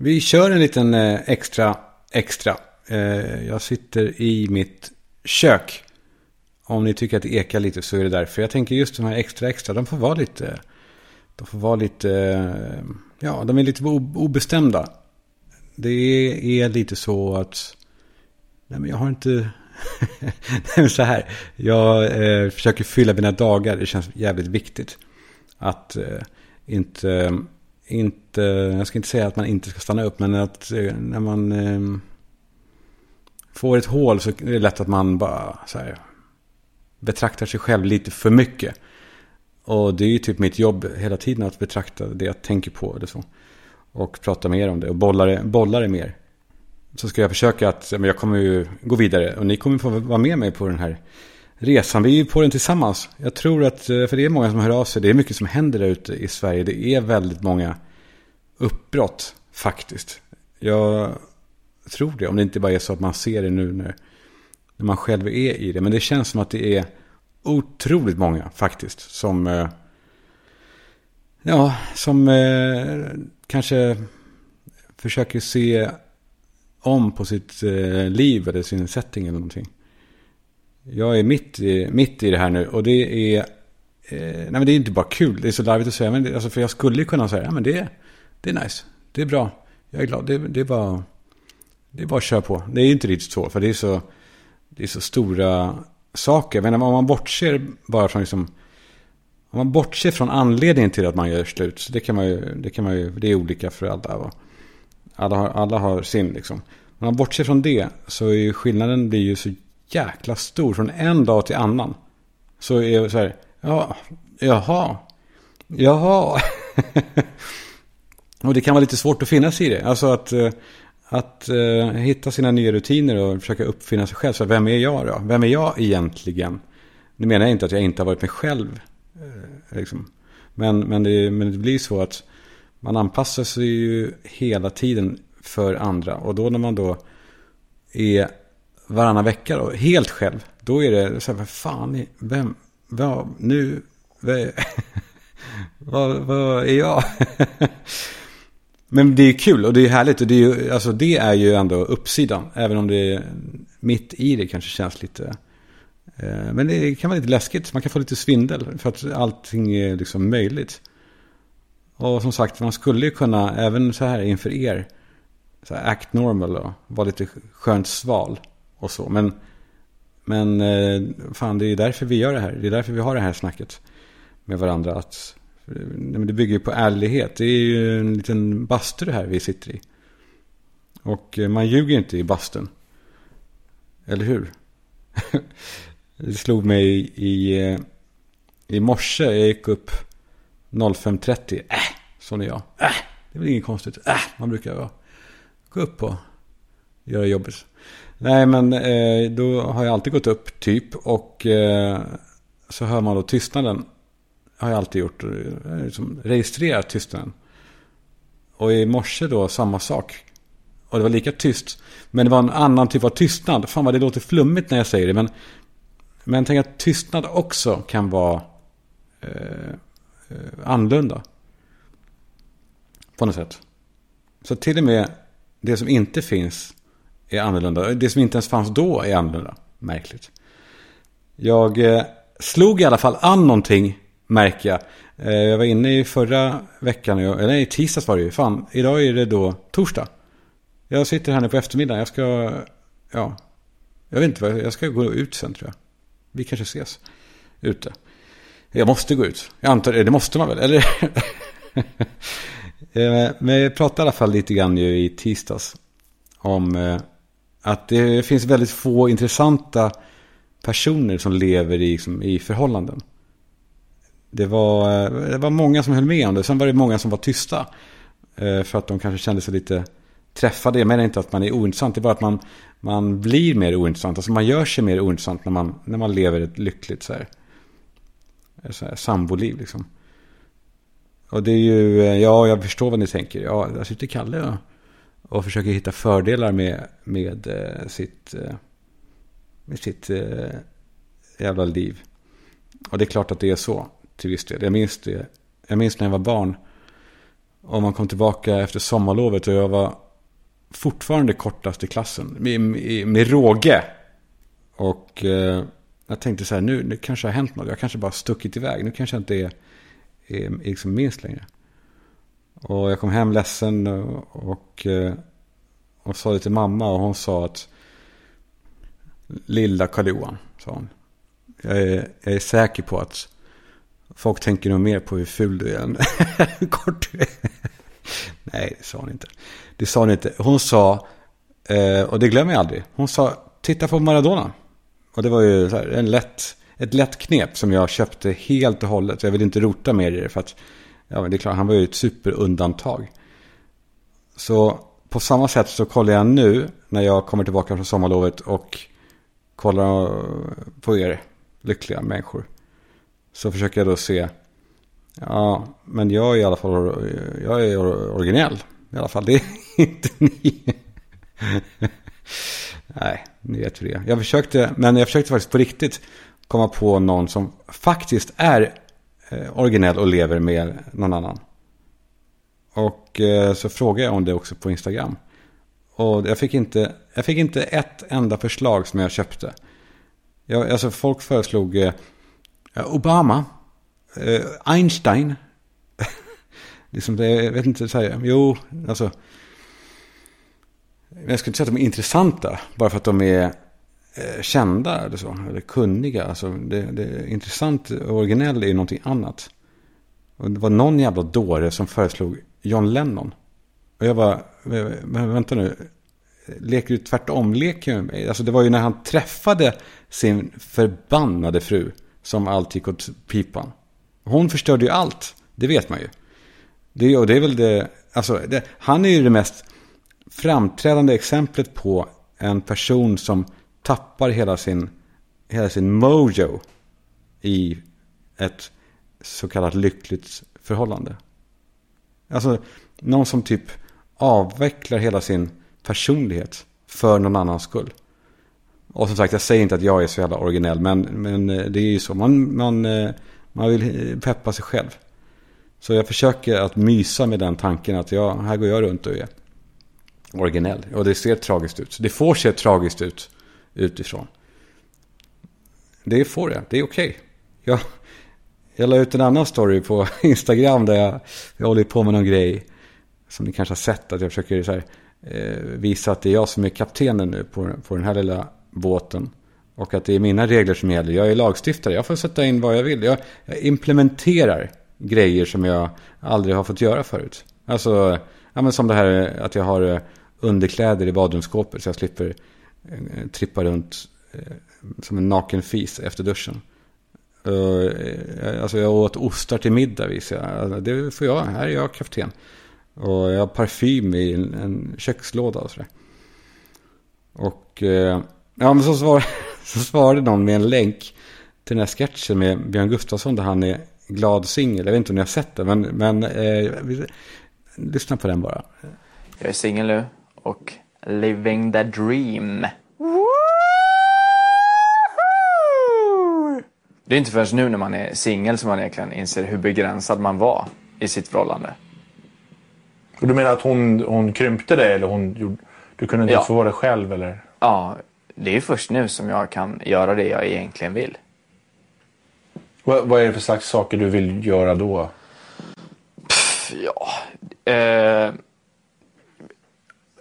Vi kör en liten eh, extra, extra. Eh, jag sitter i mitt kök. Om ni tycker att det ekar lite så är det därför. Jag tänker just de här extra, extra, de får vara lite, de får vara lite, eh, ja, de är lite obestämda. Det är lite så att, nej men jag har inte, nej men så här, jag eh, försöker fylla mina dagar, det känns jävligt viktigt. Att eh, inte inte, jag ska inte säga att man inte ska stanna upp, men att eh, när man eh, får ett hål så är det lätt att man bara så här, betraktar sig själv lite för mycket. Och det är ju typ mitt jobb hela tiden att betrakta det jag tänker på eller så. Och prata mer om det och bolla det, bolla det mer. Så ska jag försöka att, men jag kommer ju gå vidare och ni kommer få vara med mig på den här resan. Vi är ju på den tillsammans. Jag tror att, eh, för det är många som hör av sig, det är mycket som händer där ute i Sverige. Det är väldigt många uppbrott faktiskt. Jag tror det, om det inte bara är så att man ser det nu när, när man själv är i det. Men det känns som att det är otroligt många faktiskt som, eh, ja, som eh, kanske försöker se om på sitt liv eller sin setting eller någonting. Jag är mitt i, mitt i det här nu och det är... Eh, nej men det är inte bara kul, det är så larvigt att säga. Men det, alltså för jag skulle kunna säga, ja men det, det är nice. Det är bra. Jag är glad. Det, det är bara... Det är bara att köra på. Det är inte riktigt så, för det är så... Det är så stora saker. Men om man bortser bara från liksom... Om man bortser från anledningen till att man gör slut. Så det kan man ju... Det, kan man ju, det är olika för alla. Alla har, alla har sin liksom. Om man bortser från det så är ju skillnaden blir ju så jäkla stor från en dag till annan. Så är det så här, ja, jaha, jaha. och det kan vara lite svårt att finna sig i det. Alltså att, eh, att uh, hitta sina nya rutiner och försöka uppfinna sig själv. Så vem är jag då? Vem är jag egentligen? Nu menar jag inte att jag inte har varit mig själv. Uh, liksom. men, men, det, men det blir så att man anpassar sig ju hela tiden för andra. Och då när man då är varannan vecka då, helt själv. Då är det så här, vad fan, vem, vad, nu, vad, vad, vad är jag? Men det är kul och det är härligt och det är ju, alltså det är ju ändå uppsidan. Även om det är mitt i det kanske känns lite. Eh, men det kan vara lite läskigt. Man kan få lite svindel för att allting är liksom möjligt. Och som sagt, man skulle ju kunna, även så här inför er, så här act normal och vara lite skönt sval och så. Men, men eh, fan, det är därför vi gör det här. Det är därför vi har det här snacket med varandra. Att, eh, det bygger ju på ärlighet. Det är ju en liten bastu det här vi sitter i. Och eh, man ljuger inte i bastun. Eller hur? det slog mig i, i, morse. Jag gick upp 05.30. Äh, sån är jag. Äh, det är väl inget konstigt. Äh, man brukar gå upp på göra jobbet. Nej, men eh, då har jag alltid gått upp typ. Och eh, så hör man då tystnaden. Har jag alltid gjort. Eh, liksom registrerat tystnaden. Och i morse då samma sak. Och det var lika tyst. Men det var en annan typ av tystnad. Fan vad det låter flummigt när jag säger det. Men, men tänk att tystnad också kan vara eh, eh annorlunda. På något sätt. Så till och med det som inte finns är annorlunda. Det som inte ens fanns då är annorlunda. Märkligt. Jag eh, slog i alla fall an någonting, märker jag. Eh, jag var inne i förra veckan, eller nej, tisdags var det ju. Fan, idag är det då torsdag. Jag sitter här nu på eftermiddagen. Jag ska, ja, jag vet inte vad, jag ska gå ut sen tror jag. Vi kanske ses ute. Jag måste gå ut. Jag antar det, det måste man väl, eller? Men jag pratade i alla fall lite grann ju i tisdags om att det finns väldigt få intressanta personer som lever i, liksom, i förhållanden. Det var, eh, det var många som höll med om det. Sen var det många som var tysta. Eh, för att de kanske kände sig lite träffade. Jag menar inte att man är ointressant. Det är bara att man, man blir mer ointressant. Alltså man gör sig mer ointressant när man, när man lever ett lyckligt så här, så här samboliv. Liksom. Och det är ju, eh, ja jag förstår vad ni tänker. Ja, där sitter Kalle och och försöker hitta fördelar med, med eh, sitt, eh, med sitt eh, jävla liv. Och det är klart att det är så till viss del. Jag minns det. Jag minns när jag var barn. Och man kom tillbaka efter sommarlovet och jag var fortfarande kortast i klassen. Med, med, med råge. Och eh, jag tänkte så här, nu, nu kanske det har hänt något. Jag kanske bara stuckit iväg. Nu kanske jag inte är, är, är liksom minst längre. Och jag kom hem ledsen och, och, och sa det till mamma. Och hon sa att Lilla Karl-Johan, sa hon. Jag är, jag är säker på att folk tänker nog mer på hur ful du är än hur kort du är. Nej, det sa hon inte. Det sa hon inte. Hon sa, eh, och det glömmer jag aldrig. Hon sa, titta på Maradona. Och det var ju en lätt, ett lätt knep som jag köpte helt och hållet. Jag vill inte rota mer i det för att, ja men det är klart, han var ju ett superundantag. Så på samma sätt så kollar jag nu när jag kommer tillbaka från sommarlovet och kollar på er lyckliga människor. Så försöker jag då se, ja, men jag är i alla fall, jag är originell. I alla fall, det är inte ni. Nej, ni vet hur det är. Jag försökte, men jag försökte faktiskt på riktigt komma på någon som faktiskt är Eh, originell och lever med någon annan. Och eh, så frågade jag om det också på Instagram. Och jag fick inte, jag fick inte ett enda förslag som jag köpte. Jag, alltså folk föreslog eh, Obama, eh, Einstein. liksom, jag vet inte, så här, jo, alltså. Jag skulle inte säga att de är intressanta bara för att de är Eh, kända eller så. Eller kunniga. Alltså, det, det är intressant och originell är ju någonting annat. Och det var någon jävla dåre som föreslog John Lennon. Och jag bara, men vänta nu. Leker du tvärtom? Leker med mig? Alltså det var ju när han träffade sin förbannade fru som allt gick åt pipan. Hon förstörde ju allt. Det vet man ju. Det, och det är väl det, alltså det, han är ju det mest framträdande exemplet på en person som tappar hela sin, hela sin mojo i ett så kallat lyckligt förhållande. Alltså någon som typ avvecklar hela sin personlighet för någon annans skull. Och som sagt, jag säger inte att jag är så jävla originell, men, men eh, det är ju så. Man, man, eh, man vill peppa sig själv. Så jag försöker att mysa med den tanken att jag, här går jag runt och är originell. Och det ser tragiskt ut. Det får se tragiskt ut utifrån. Det får det, det är okej. Okay. Jag, jag la ut en annan story på Instagram där jag, jag håller på med någon grej. Som ni kanske har sett att jag försöker så här, eh, visa att det är jag som är kaptenen nu på, på den här lilla båten. Och att det är mina regler som gäller. Jag är lagstiftare. Jag får sätta in vad jag vill. Jag, jag implementerar grejer som jag aldrig har fått göra förut. Alltså, ja, men som det här att jag har eh, underkläder i badrumsskåpet. Så jag slipper Eh, trippa runt eh, som en naken fis efter duschen. Eh, alltså jag åt ostar till middag visar jag. Alltså, det får jag. Här är jag kapten. Och jag har parfym i en, en kökslåda och sådär. Och Ja, men så, svar, så svarade någon med en länk till den här sketchen med Björn Gustafsson där han är glad singel. Jag vet inte om ni har sett den. men, men eh, lyssna på den bara. Jag är singel nu och living the dream. Det är inte förrän nu när man är singel som man egentligen inser hur begränsad man var i sitt förhållande. Och du menar att hon, hon krympte dig eller hon, du kunde inte ja. få vara dig själv eller? Ja, det är först nu som jag kan göra det jag egentligen vill. Vad, vad är det för slags saker du vill göra då? Pff, ja... Eh,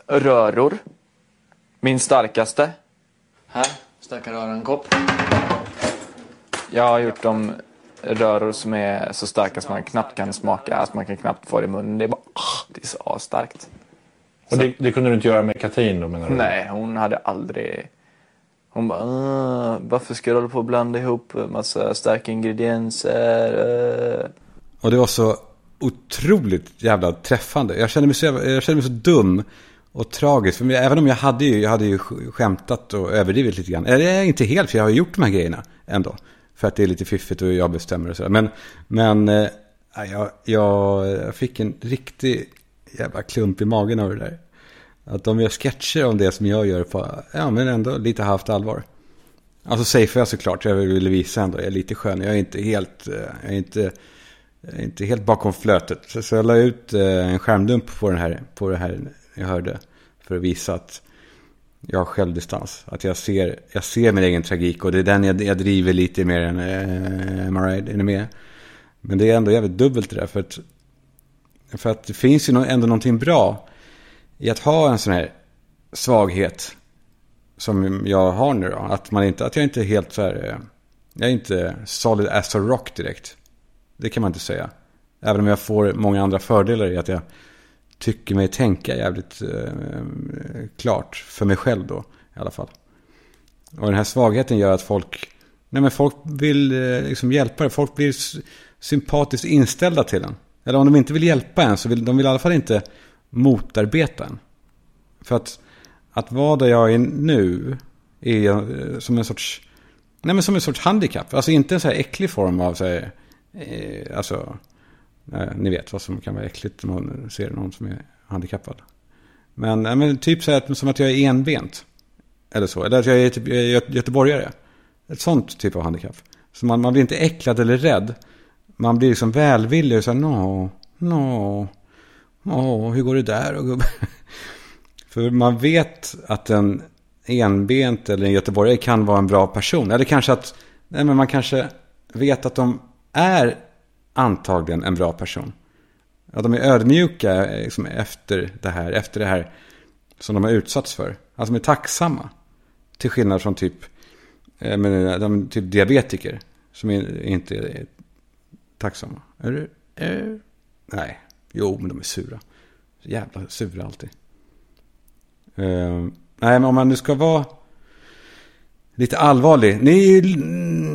röror. Min starkaste. Här, starka rörankopp. Jag har gjort de röror som är så starka som man knappt kan smaka. Alltså man kan knappt få det i munnen. Det är bara... Det är så starkt. Och det, det, kunde du inte göra med Katrin då menar du? Nej, hon hade aldrig hon bara, ah, varför ska du hålla på och blanda ihop massa starka ingredienser? Uh. Och det var så otroligt jävla träffande. Jag kände mig så, jag kände mig så dum och tragiskt. För även om jag hade ju, jag hade ju skämtat och överdrivit lite grann. Eller inte helt, för jag har gjort de här grejerna ändå. För att det är lite fiffigt och jag bestämmer och sådär. Men, men äh, jag, jag fick en riktig jävla klump i magen av det där. Att de gör sketcher om det som jag gör på, ja men ändå lite halvt allvar. Alltså safe jag såklart, jag vill visa ändå, jag är lite skön. Jag är inte helt, eh, jag är inte inte helt bakom flötet. Så, jag la ut eh, en skärmdump på, den här, på det här jag hörde. För att visa att jag har självdistans. Att jag ser, jag ser min egen tragik och det är den jag, jag driver lite mer än eh, Maride. Är ni med? Men det är ändå jävligt dubbelt det där. För att, för att det finns ju ändå någonting bra i att ha en sån här svaghet. Som jag har nu då. Att, man inte, att jag inte är helt så här... Eh, jag är inte solid as a rock direkt. Det kan man inte säga. Även om jag får många andra fördelar i att jag tycker mig tänka jävligt eh, klart. För mig själv då i alla fall. Och den här svagheten gör att folk, nej men folk vill eh, liksom hjälpa dig. Folk blir sympatiskt inställda till en. Eller om de inte vill hjälpa en så vill de vill i alla fall inte motarbeta en. För att, att vara där jag är nu är eh, som en sorts, nej men som en sorts handikapp. Alltså inte en så här äcklig form av så här, eh, alltså Eh, ni vet vad som kan vara äckligt om man ser någon som är handikappad. Men, eh, men typ så här, som att jag är enbent. Eller så. Eller att jag är typ göteborgare. Ett sånt typ av handikapp. Så man, man blir inte äcklad eller rädd. Man blir liksom välvillig och så här, no, no, no, hur går det där? Och För man vet att en enbent eller en göteborgare kan vara en bra person. Eller kanske att, nej men man kanske vet att de är antagligen en bra person. Ja, de är ödmjuka eh, liksom, efter det här, efter det här som de har utsatts för. Alltså de är tacksamma. Till skillnad från typ, eh, men, eh, de, typ diabetiker som är, inte är tacksamma. Är du, är, nej, jo men de är sura. Så jävla sura alltid. Uh, nej men om man nu ska vara lite allvarlig. Ni,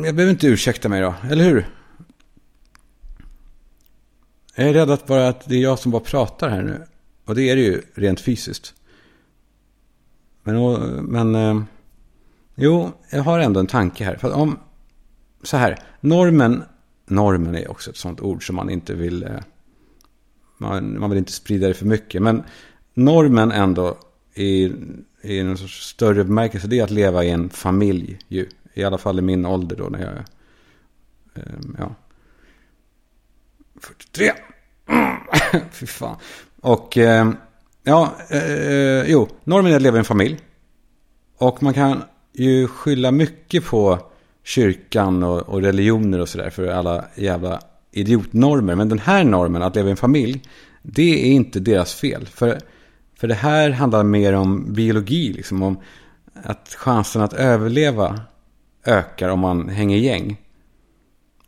jag behöver inte ursäkta mig då, eller hur? Jag är rädd att bara att det är jag som bara pratar här nu. Och det är det ju rent fysiskt. Men, men eh, jo, jag har ändå en tanke här. För om, så här, normen, normen är också ett sånt ord som man inte vill, eh, man, man vill inte sprida det för mycket. Men normen ändå i, i en sorts större bemärkelse, det är att leva i en familj ju. I alla fall i min ålder då när jag, eh, ja, 43. Mm. Fy fan. Och eh, ja, eh, jo, normen är att leva i en familj. Och man kan ju skylla mycket på kyrkan och, och religioner och sådär för alla jävla idiotnormer. Men den här normen, att leva i en familj, det är inte deras fel. För, för det här handlar mer om biologi, liksom om att chansen att överleva ökar om man hänger gäng.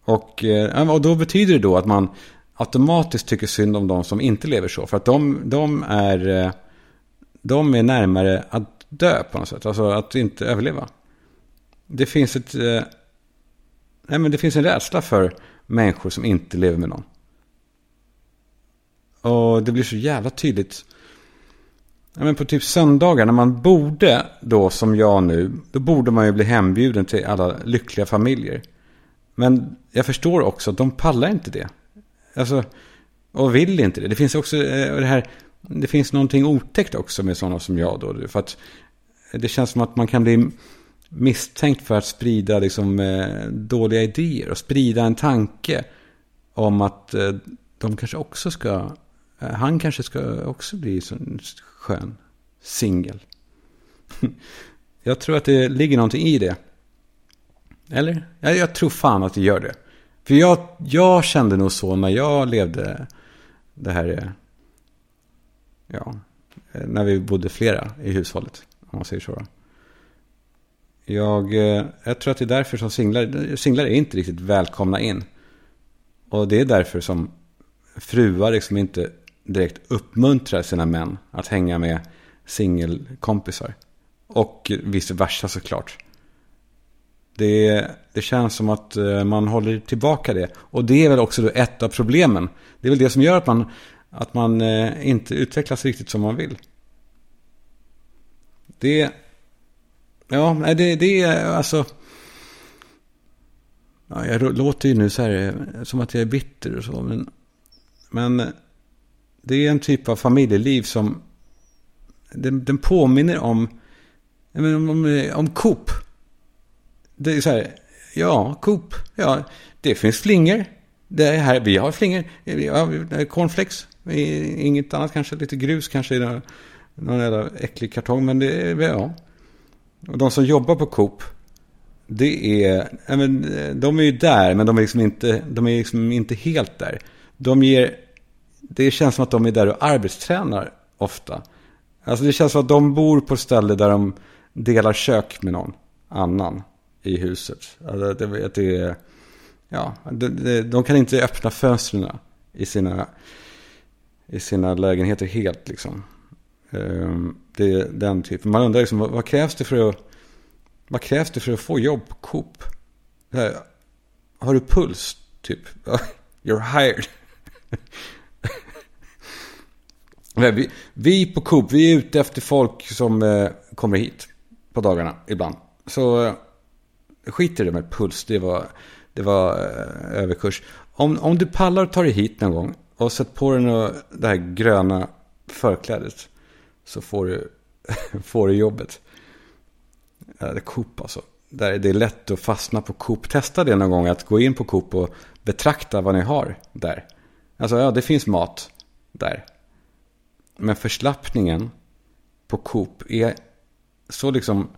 Och, eh, och då betyder det då att man automatiskt tycker synd om de som inte lever så. För att de, de, är, eh, de är närmare att dö på något sätt. Alltså att inte överleva. Det finns, ett, eh, nej men det finns en rädsla för människor som inte lever med någon. Och det blir så jävla tydligt. Ja, men på typ söndagar när man borde då som jag nu. Då borde man ju bli hembjuden till alla lyckliga familjer. Men jag förstår också att de pallar inte det. Alltså, och vill inte det. Det finns också eh, det här, det finns någonting otäckt också med sådana som jag då. För att det känns som att man kan bli misstänkt för att sprida liksom, eh, dåliga idéer och sprida en tanke om att eh, de kanske också ska, han kanske ska också bli en skön singel. Jag tror att det ligger någonting i det. Eller? Jag, jag tror fan att det gör det. För jag, jag kände nog så när jag levde det här, eh, ja, eh, när vi bodde flera i hushållet, om man säger så. Jag, eh, jag tror att det är därför som singlar, singlar är inte riktigt välkomna in. Och det är därför som fruar liksom inte direkt uppmuntrar sina män att hänga med singelkompisar. Och vice versa såklart. Det, det känns som att eh, man håller tillbaka det. Och det är väl också ett av problemen. Det är väl det som gör att man, att man eh, inte utvecklas riktigt som man vill. Det, ja, det, det är alltså... Ja, jag låter ju nu så här eh, som att jag är bitter och så. Men, men det är en typ av familjeliv som... Den, den påminner om, om, om, om Coop. Det är så här, ja, Coop, ja, det finns flingor. det är här, vi har flingor, ja, cornflakes, inget annat kanske, lite grus kanske i någon, någon jävla äcklig kartong. Men det är, ja. Och de som jobbar på Coop, det är, men, de är ju där, men de är liksom inte, de är liksom inte helt där. De ger, det känns som att de är där och arbetstränar ofta. Alltså det känns som att de bor på ett ställe där de delar kök med någon annan i huset. Alltså det, det är, ja, det, de kan inte öppna fönstren i sina, i sina lägenheter helt liksom. Ehm, det är den typen. Man undrar liksom, vad, vad, krävs det för att, vad krävs det för att få jobb på Coop? Har du puls, typ? You're hired. vi, vi på Coop, vi är ute efter folk som eh, kommer hit på dagarna ibland. Så eh, skit i det med puls, det var, det var eh, överkurs. Om, om du pallar och tar dig hit någon gång och sätt på dig det här gröna förklädet så får du, får du jobbet. Ja, det är Coop alltså. Där det är lätt att fastna på Coop. Testa det någon gång, att gå in på Coop och betrakta vad ni har där. Alltså, ja, det finns mat där. Men förslappningen på Coop är så liksom...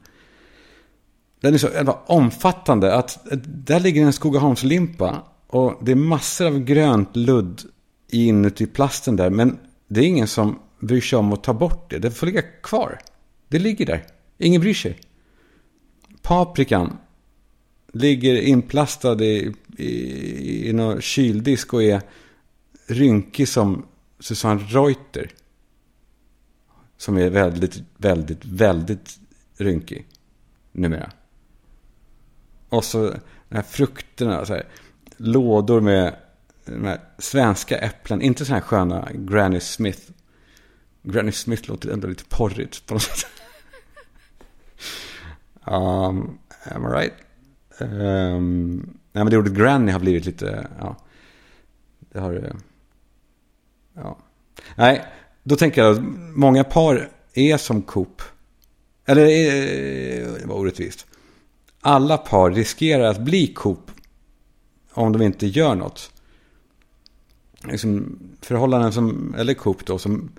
Den är så omfattande att där ligger en Skogaholmslimpa och det är massor av grönt ludd inuti plasten där. Men det är ingen som bryr sig om att ta bort det. Det får ligga kvar. Det ligger där. Ingen bryr sig. Paprikan ligger inplastad i, i, i någon kyldisk och är rynkig som Susanne Reuter. Som är väldigt, väldigt, väldigt rynkig numera. Och så de här frukterna, så här, lådor med, med svenska äpplen. Inte så här sköna Granny Smith. Granny Smith låter ändå lite porrigt på något sätt. um, am I right? Um, nej, men det ordet Granny har blivit lite, ja. Det har, eh, ja. Nej, då tänker jag att många par är som Coop. Eller, eh, det var orättvist. Alla par riskerar att bli Coop om de inte gör något. Liksom förhållanden som, eller Coop då, som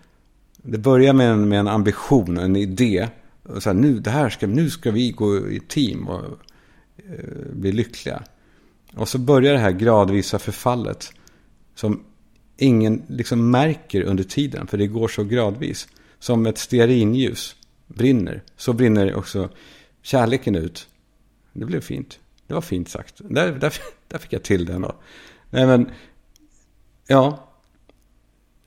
det börjar med en, med en ambition, en idé. Och så här, nu, det här ska, nu ska vi gå i team och eh, bli lyckliga. Och så börjar det här gradvisa förfallet. Som ingen liksom märker under tiden. För det går så gradvis. Som ett stearinljus brinner. Så brinner också kärleken ut. Det blev fint. Det var fint sagt. Där, där, där fick jag till den då. Nej men, ja.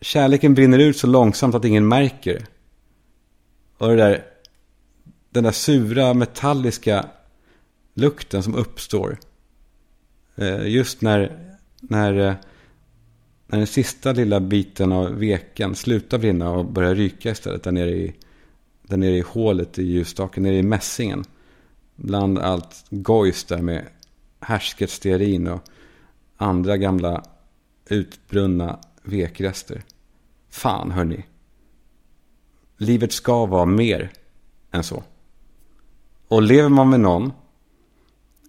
Kärleken brinner ut så långsamt att ingen märker. Och det där, den där sura metalliska lukten som uppstår. Eh, just när, när, eh, när den sista lilla biten av veken slutar brinna och börjar ryka istället. Där nere i, där nere i hålet i ljusstaken, nere i mässingen. Bland allt gojs där med härsketstearin och andra gamla utbrunna vekrester. Fan hörni. Livet ska vara mer än så. Och lever man med någon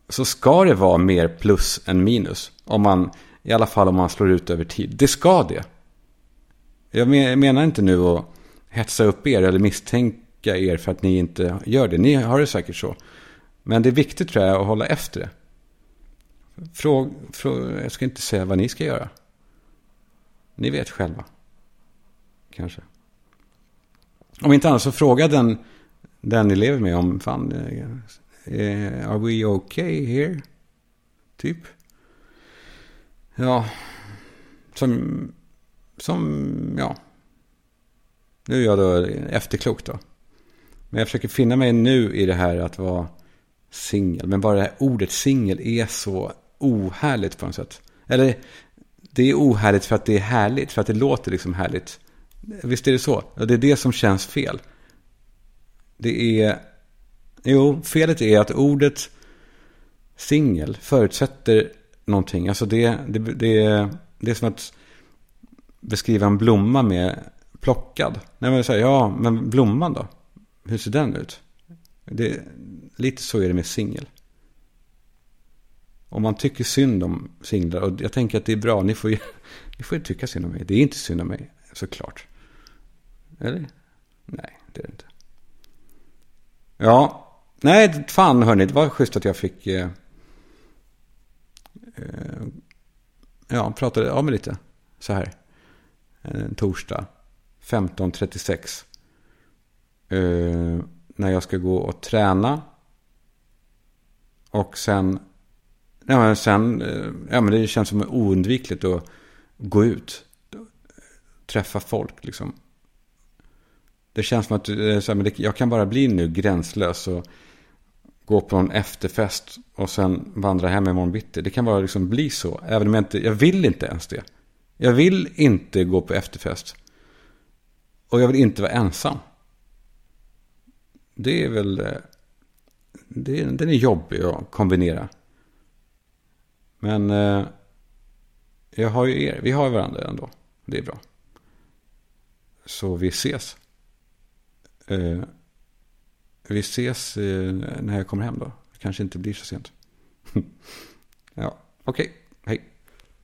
så ska det vara mer plus än minus. Om man, I alla fall om man slår ut över tid. Det ska det. Jag menar inte nu att hetsa upp er eller misstänka er för att ni inte gör det. Ni har det säkert så. Men det är viktigt tror jag att hålla efter det. Fråg, fråg, jag ska inte säga vad ni ska göra. Ni vet själva. Kanske. Om inte annat så fråga den, den ni lever med om fan, uh, are we okay here? Typ. Ja. Som, som, ja. Nu är jag då efterklok då. Men jag försöker finna mig nu i det här att vara singel. Men bara det här ordet singel är så ohärligt på något sätt. Eller det är ohärligt för att det är härligt. För att det låter liksom härligt. Visst är det så? Det är det som känns fel. Det är... Jo, felet är att ordet singel förutsätter någonting. Alltså det, det, det, det är som att beskriva en blomma med plockad. Nej, men säger, ja, men blomman då? Hur ser den ut? Det, lite så är det med singel. Om man tycker synd om singlar, och jag tänker att det är bra, ni får ju ni får tycka synd om mig. Det är inte synd om mig, såklart. Eller? Nej, det är det inte. Ja, nej, fan hörni, det var schysst att jag fick... Eh, eh, ja, pratade av mig lite så här. En torsdag, 15.36. Eh, när jag ska gå och träna. Och sen Ja, men sen, eh, ja, men det känns som oundvikligt att gå ut. Träffa folk liksom. Det känns som att eh, så jag kan bara bli nu gränslös och gå på en efterfest och sen vandra hem imorgon bitti. Det kan bara liksom bli så. Även om jag inte, jag vill inte ens det. Jag vill inte gå på efterfest. Och jag vill inte vara ensam. Det är väl, eh, det, den är jobbig att kombinera. Men eh, jag har ju er. Vi har varandra ändå. Det är bra. Så vi ses. Eh, vi ses eh, när jag kommer hem då. Det kanske inte blir så sent. ja, okej. Okay.